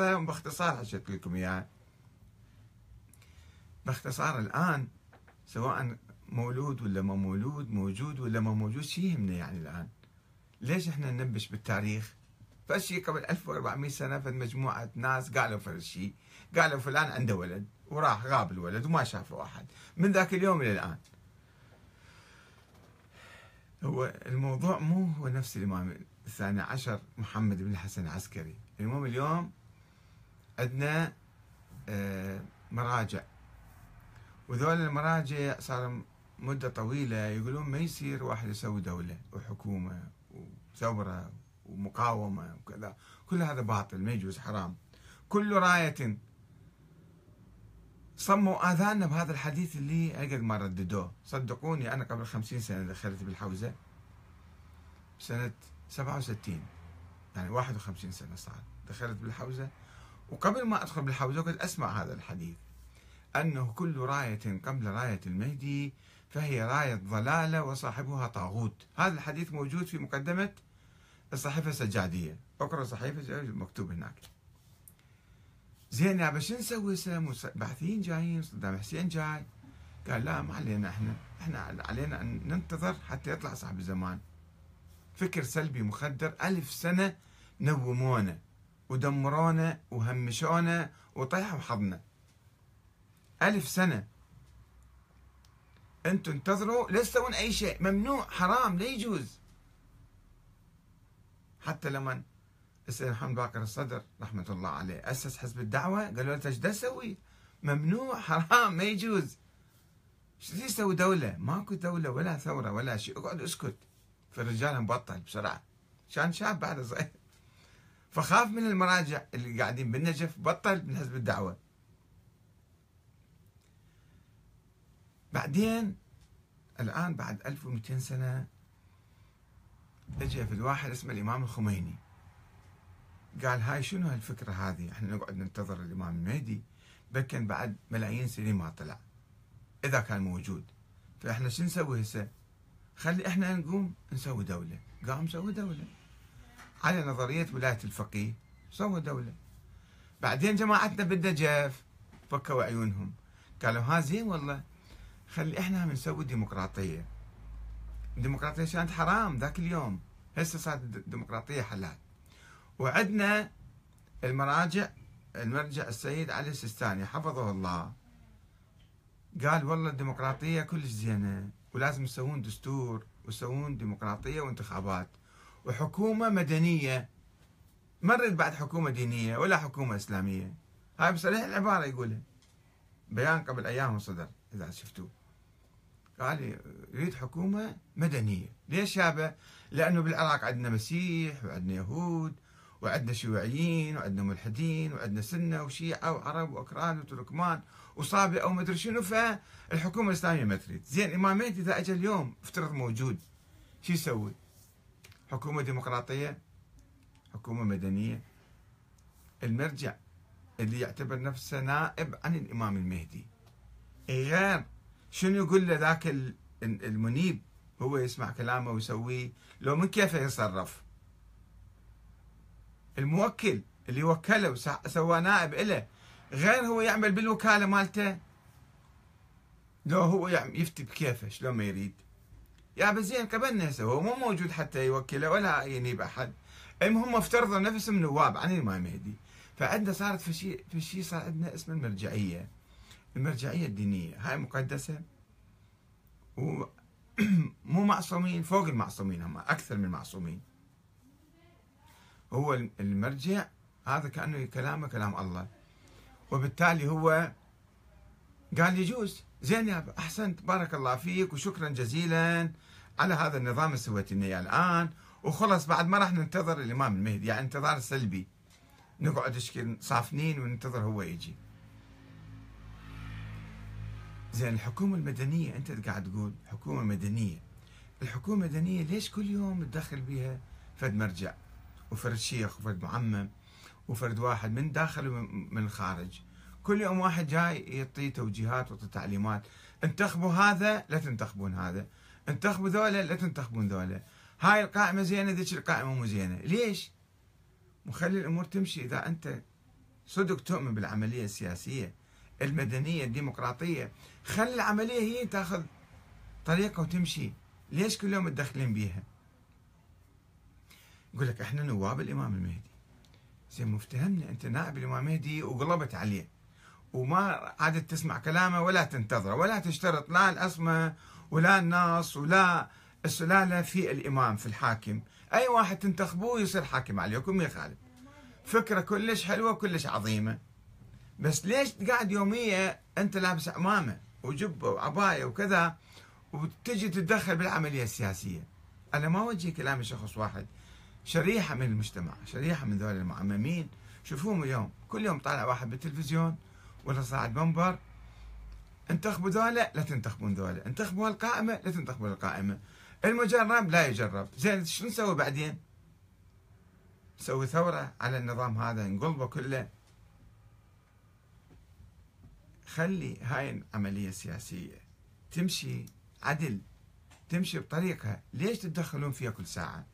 باختصار حشيت لكم اياها باختصار الآن سواء مولود ولا ما مولود موجود ولا ما موجود شي يهمنا يعني الآن. ليش إحنا ننبش بالتاريخ؟ فشي قبل 1400 سنة فد مجموعة ناس قالوا فد شيء قالوا فلان عنده ولد وراح غاب الولد وما شافه أحد. من ذاك اليوم إلى الآن. هو الموضوع مو هو نفس الإمام الثاني عشر محمد بن الحسن العسكري. المهم اليوم عندنا آه، مراجع. وذول المراجع صار مدة طويلة يقولون ما يصير واحد يسوي دولة وحكومة وثورة ومقاومة وكذا. كل هذا باطل ما يجوز حرام. كل راية. صموا آذاننا بهذا الحديث اللي أقد ما رددوه. صدقوني أنا قبل خمسين سنة دخلت بالحوزة سنة سبعة وستين يعني واحد وخمسين سنة صار. دخلت بالحوزة وقبل ما أدخل بالحوزة كنت أسمع هذا الحديث أنه كل راية قبل راية المهدي فهي راية ضلالة وصاحبها طاغوت. هذا الحديث موجود في مقدمة الصحيفة السجادية. اقرأ الصحيفة مكتوب هناك. زين يا شو نسوي؟ باحثين جايين صدام حسين جاي. قال لا ما علينا إحنا إحنا علينا أن ننتظر حتى يطلع صاحب الزمان. فكر سلبي مخدر ألف سنة نومونا. ودمرونا وهمشونا وطيحوا حظنا ألف سنة. أنتم انتظروا لا تسوون أي شيء. ممنوع حرام لا يجوز. حتى لما السيد محمد باقر الصدر رحمة الله عليه. أسس حزب الدعوة قالوا له إيش تسوي؟ ممنوع حرام ما يجوز. شو يسوي دولة؟ ماكو دولة ولا ثورة ولا شيء. اقعد اسكت. فالرجال مبطل بسرعة. كان شاب بعد صغير. فخاف من المراجع اللي قاعدين بالنجف بطل من حزب الدعوة. بعدين الآن بعد 1200 سنة اجى في الواحد اسمه الإمام الخميني. قال هاي شنو هالفكرة هذه؟ إحنا نقعد ننتظر الإمام المهدي. بكن بعد ملايين سنين ما طلع. إذا كان موجود. فإحنا شو نسوي هسه؟ خلي إحنا نقوم نسوي دولة. قام سوي دولة. على نظرية ولاية الفقيه سوى دولة. بعدين جماعتنا بالنجف فكوا عيونهم. قالوا ها زين والله خلي إحنا نسوي ديمقراطية. الديمقراطية كانت حرام ذاك اليوم. هسه صارت الديمقراطية حلال. وعندنا المراجع المرجع السيد علي السيستاني حفظه الله. قال والله الديمقراطية كلش زينة ولازم يسوون دستور ويسوون ديمقراطية وانتخابات. وحكومة مدنية. ما نريد بعد حكومة دينية ولا حكومة إسلامية. هاي بصريح العبارة يقولها. بيان قبل أيام صدر إذا شفتوه. قال يريد حكومة مدنية. ليش يابا لأنه بالعراق عندنا مسيح وعندنا يهود وعندنا شيوعيين وعندنا ملحدين وعندنا سنة وشيعة وعرب وأكراد وتركمان وصابئة ومدري شنو. فالحكومة الإسلامية ما تريد. زين مهدي إذا أجى اليوم افترض موجود. شو يسوي؟ حكومة ديمقراطية حكومة مدنية. المرجع اللي يعتبر نفسه نائب عن الإمام المهدي. غير شنو يقول له ذاك المنيب؟ هو يسمع كلامه ويسويه. لو من كيفه يتصرف الموكل اللي وكله وسوى نائب له غير هو يعمل بالوكالة مالته؟ لو هو يفتي بكيفه شلون ما يريد؟ يا زين قبلنا هسه هو مو موجود حتى يوكله ولا ينيب أحد. المهم افترضوا نفسهم نواب عن الامام المهدي فعندنا صارت في شيء صار عندنا اسمه المرجعية. المرجعية الدينية. هاي مقدسة. ومو معصومين فوق المعصومين هم أكثر من المعصومين هو المرجع هذا كأنه كلامه كلام الله. وبالتالي هو قال يجوز. زين يا أحسنت بارك الله فيك وشكرا جزيلا. على هذا النظام اللي سويت لنا الآن وخلص بعد ما راح ننتظر الإمام المهدي يعني انتظار سلبي. نقعد صافنين وننتظر هو يجي. زين الحكومة المدنية أنت قاعد تقول حكومة مدنية. الحكومة المدنية ليش كل يوم تدخل بها فد مرجع وفرد شيخ وفرد معمم وفرد واحد من داخل ومن الخارج؟ كل يوم واحد جاي يعطي توجيهات ويعطي تعليمات. انتخبوا هذا لا تنتخبون هذا. انتخبوا ذولا لا تنتخبون ذولا. هاي القائمة زينة ذيك القائمة مو زينة. ليش؟ مخلي الأمور تمشي. إذا أنت صدق تؤمن بالعملية السياسية المدنية الديمقراطية خلي العملية هي تاخذ طريقة وتمشي. ليش كل يوم تدخلين بيها؟ يقول لك إحنا نواب الإمام المهدي. زين مفتهمنا. أنت نائب الإمام المهدي وقلبت عليه. وما عادت تسمع كلامه ولا تنتظره ولا تشترط لا الأصمة ولا النص ولا السلالة في الإمام في الحاكم. أي واحد تنتخبوه يصير حاكم عليكم يخالف فكرة كلش حلوة كلش عظيمة. بس ليش قاعد يومية أنت لابس عمامة وجبة وعباية وكذا وتجي تتدخل بالعملية السياسية؟ أنا ما أوجه كلامي شخص واحد. شريحة من المجتمع شريحة من ذول المعممين. شوفوهم اليوم كل يوم طالع واحد بالتلفزيون ولا صاعد منبر انتخبوا ذولا لا تنتخبون ذولا. انتخبوا القائمة لا تنتخبوا القائمة. المجرب لا يجرب. زين شو نسوي بعدين؟ نسوي ثورة على النظام هذا نقلبه كله. خلي هاي العملية السياسية تمشي عدل تمشي بطريقها. ليش تتدخلون فيها كل ساعة؟